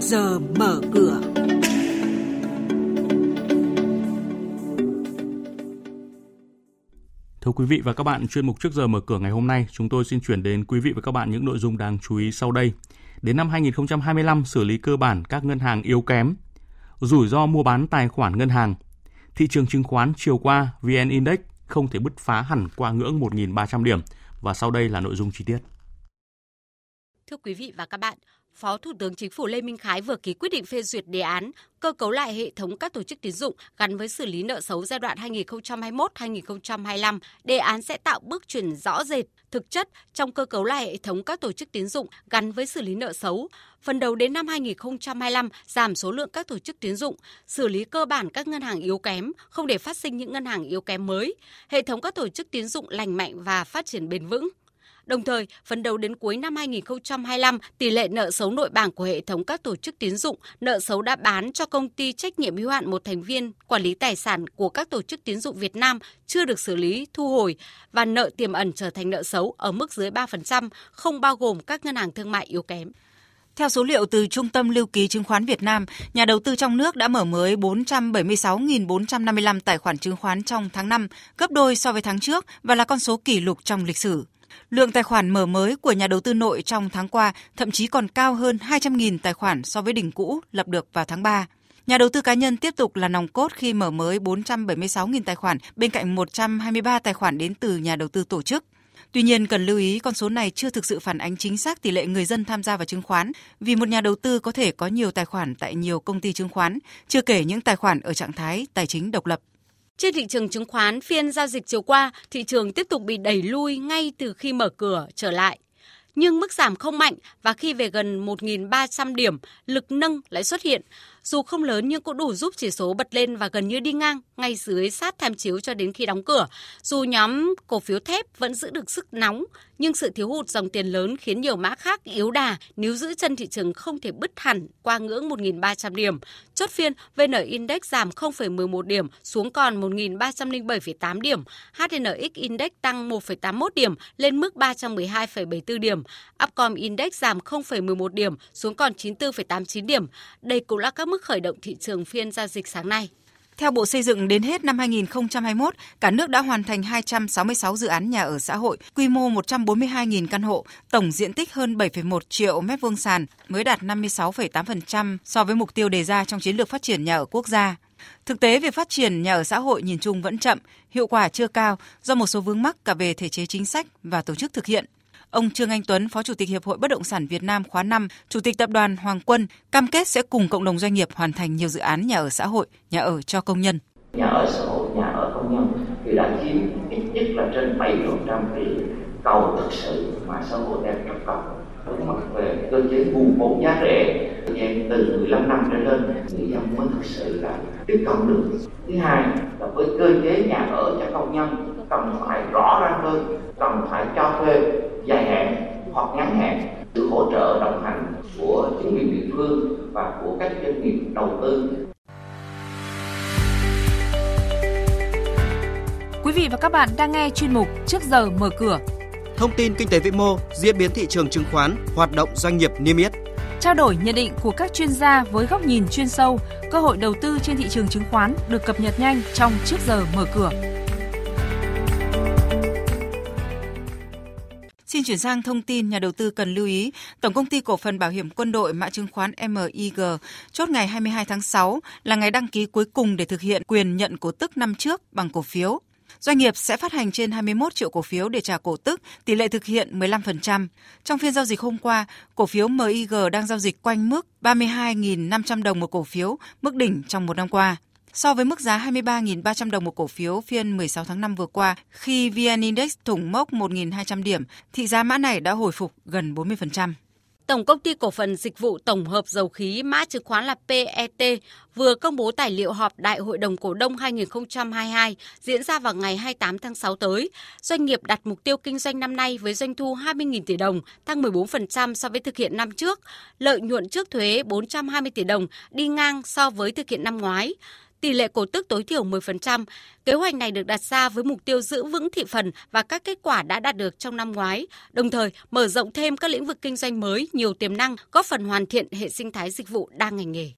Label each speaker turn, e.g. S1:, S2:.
S1: giờ mở cửa.
S2: Thưa quý vị và các bạn, chuyên mục trước giờ mở cửa ngày hôm nay, chúng tôi xin chuyển đến quý vị và các bạn những nội dung đáng chú ý sau đây. Đến năm 2025, xử lý cơ bản các ngân hàng yếu kém, rủi ro mua bán tài khoản ngân hàng. Thị trường chứng khoán chiều qua, VN Index không thể bứt phá hẳn qua ngưỡng 1.300 điểm. Và sau đây là nội dung chi tiết.
S3: Thưa quý vị và các bạn, Phó Thủ tướng Chính phủ Lê Minh Khái vừa ký quyết định phê duyệt đề án cơ cấu lại hệ thống các tổ chức tín dụng gắn với xử lý nợ xấu giai đoạn 2021-2025. Đề án sẽ tạo bước chuyển rõ rệt, thực chất trong cơ cấu lại hệ thống các tổ chức tín dụng gắn với xử lý nợ xấu. Phần đầu đến năm 2025 giảm số lượng các tổ chức tín dụng, xử lý cơ bản các ngân hàng yếu kém, không để phát sinh những ngân hàng yếu kém mới. Hệ thống các tổ chức tín dụng lành mạnh và phát triển bền vững. Đồng thời, phấn đấu đến cuối năm 2025, tỷ lệ nợ xấu nội bảng của hệ thống các tổ chức tín dụng, nợ xấu đã bán cho công ty trách nhiệm hữu hạn một thành viên quản lý tài sản của các tổ chức tín dụng Việt Nam chưa được xử lý, thu hồi và nợ tiềm ẩn trở thành nợ xấu ở mức dưới 3%, không bao gồm các ngân hàng thương mại yếu kém.
S4: Theo số liệu từ Trung tâm Lưu ký Chứng khoán Việt Nam, nhà đầu tư trong nước đã mở mới 476.455 tài khoản chứng khoán trong tháng 5, gấp đôi so với tháng trước và là con số kỷ lục trong lịch sử. Lượng tài khoản mở mới của nhà đầu tư nội trong tháng qua thậm chí còn cao hơn 200.000 tài khoản so với đỉnh cũ lập được vào tháng 3. Nhà đầu tư cá nhân tiếp tục là nòng cốt khi mở mới 476.000 tài khoản bên cạnh 123 tài khoản đến từ nhà đầu tư tổ chức. Tuy nhiên, cần lưu ý con số này chưa thực sự phản ánh chính xác tỷ lệ người dân tham gia vào chứng khoán, vì một nhà đầu tư có thể có nhiều tài khoản tại nhiều công ty chứng khoán, chưa kể những tài khoản ở trạng thái tài chính độc lập.
S3: Trên thị trường chứng khoán, phiên giao dịch chiều qua, thị trường tiếp tục bị đẩy lui ngay từ khi mở cửa trở lại. Nhưng mức giảm không mạnh và khi về gần 1.300 điểm, lực nâng lại xuất hiện. Dù không lớn nhưng cũng đủ giúp chỉ số bật lên và gần như đi ngang ngay dưới sát tham chiếu cho đến khi đóng cửa. Dù nhóm cổ phiếu thép vẫn giữ được sức nóng, nhưng sự thiếu hụt dòng tiền lớn khiến nhiều mã khác yếu đà nếu giữ chân thị trường không thể bứt hẳn qua ngưỡng 1.300 điểm. Chốt phiên, VN Index giảm 0,11 điểm xuống còn 1.307,8 điểm. HNX Index tăng 1,81 điểm lên mức 312,74 điểm. Upcom Index giảm 0,11 điểm xuống còn 94,89 điểm. Đây cũng là các mức khởi động thị trường phiên giao dịch sáng nay.
S4: Theo Bộ Xây dựng, đến hết năm 2021, cả nước đã hoàn thành 266 dự án nhà ở xã hội, quy mô 142.000 căn hộ, tổng diện tích hơn 7,1 triệu mét vuông sàn, mới đạt 56,8% so với mục tiêu đề ra trong chiến lược phát triển nhà ở quốc gia. Thực tế, việc phát triển nhà ở xã hội nhìn chung vẫn chậm, hiệu quả chưa cao do một số vướng mắc cả về thể chế chính sách và tổ chức thực hiện. Ông Trương Anh Tuấn, Phó Chủ tịch Hiệp hội Bất động sản Việt Nam khóa 5, Chủ tịch Tập đoàn Hoàng Quân cam kết sẽ cùng cộng đồng doanh nghiệp hoàn thành nhiều dự án nhà ở xã hội, nhà ở cho công nhân.
S5: Nhà ở xã hội, nhà ở công nhân thì đã chiếm ít nhất là trên 7% cái cầu thực sự mà xã hội đang trông cầu. Mặt về cơ chế nguồn vốn giá rẻ thời gian từ 15 năm trở lên người dân mới thực sự là tiếp cận được. Thứ hai là với cơ chế nhà ở cho công nhân cần phải rõ ràng hơn cần phải cho thuê dài hạn hoặc ngắn hạn sự hỗ trợ đồng hành của chính quyền địa phương và của các doanh nghiệp đầu tư
S6: Quý vị và các bạn đang nghe chuyên mục Trước giờ mở cửa.
S7: Thông tin kinh tế vĩ mô, diễn biến thị trường chứng khoán, hoạt động doanh nghiệp niêm yết.
S6: Trao đổi nhận định của các chuyên gia với góc nhìn chuyên sâu, cơ hội đầu tư trên thị trường chứng khoán được cập nhật nhanh trong Trước giờ mở cửa.
S4: Xin chuyển sang thông tin nhà đầu tư cần lưu ý, Tổng công ty cổ phần bảo hiểm quân đội mã chứng khoán MIG chốt ngày 22 tháng 6 là ngày đăng ký cuối cùng để thực hiện quyền nhận cổ tức năm trước bằng cổ phiếu. Doanh nghiệp sẽ phát hành trên 21 triệu cổ phiếu để trả cổ tức, tỷ lệ thực hiện 15%. Trong phiên giao dịch hôm qua, cổ phiếu MIG đang giao dịch quanh mức 32.500 đồng một cổ phiếu, mức đỉnh trong một năm qua. So với mức giá 23.300 đồng một cổ phiếu phiên 16 tháng 5 vừa qua, khi VN Index thủng mốc 1.200 điểm, thị giá mã này đã hồi phục gần 40%.
S3: Tổng công ty cổ phần dịch vụ tổng hợp dầu khí mã chứng khoán là PET vừa công bố tài liệu họp Đại hội đồng cổ đông 2022 diễn ra vào ngày 28 tháng 6 tới. Doanh nghiệp đặt mục tiêu kinh doanh năm nay với doanh thu 20.000 tỷ đồng, tăng 14% so với thực hiện năm trước. Lợi nhuận trước thuế 420 tỷ đồng, đi ngang so với thực hiện năm ngoái tỷ lệ cổ tức tối thiểu 10%. Kế hoạch này được đặt ra với mục tiêu giữ vững thị phần và các kết quả đã đạt được trong năm ngoái, đồng thời mở rộng thêm các lĩnh vực kinh doanh mới nhiều tiềm năng, góp phần hoàn thiện hệ sinh thái dịch vụ đa ngành nghề.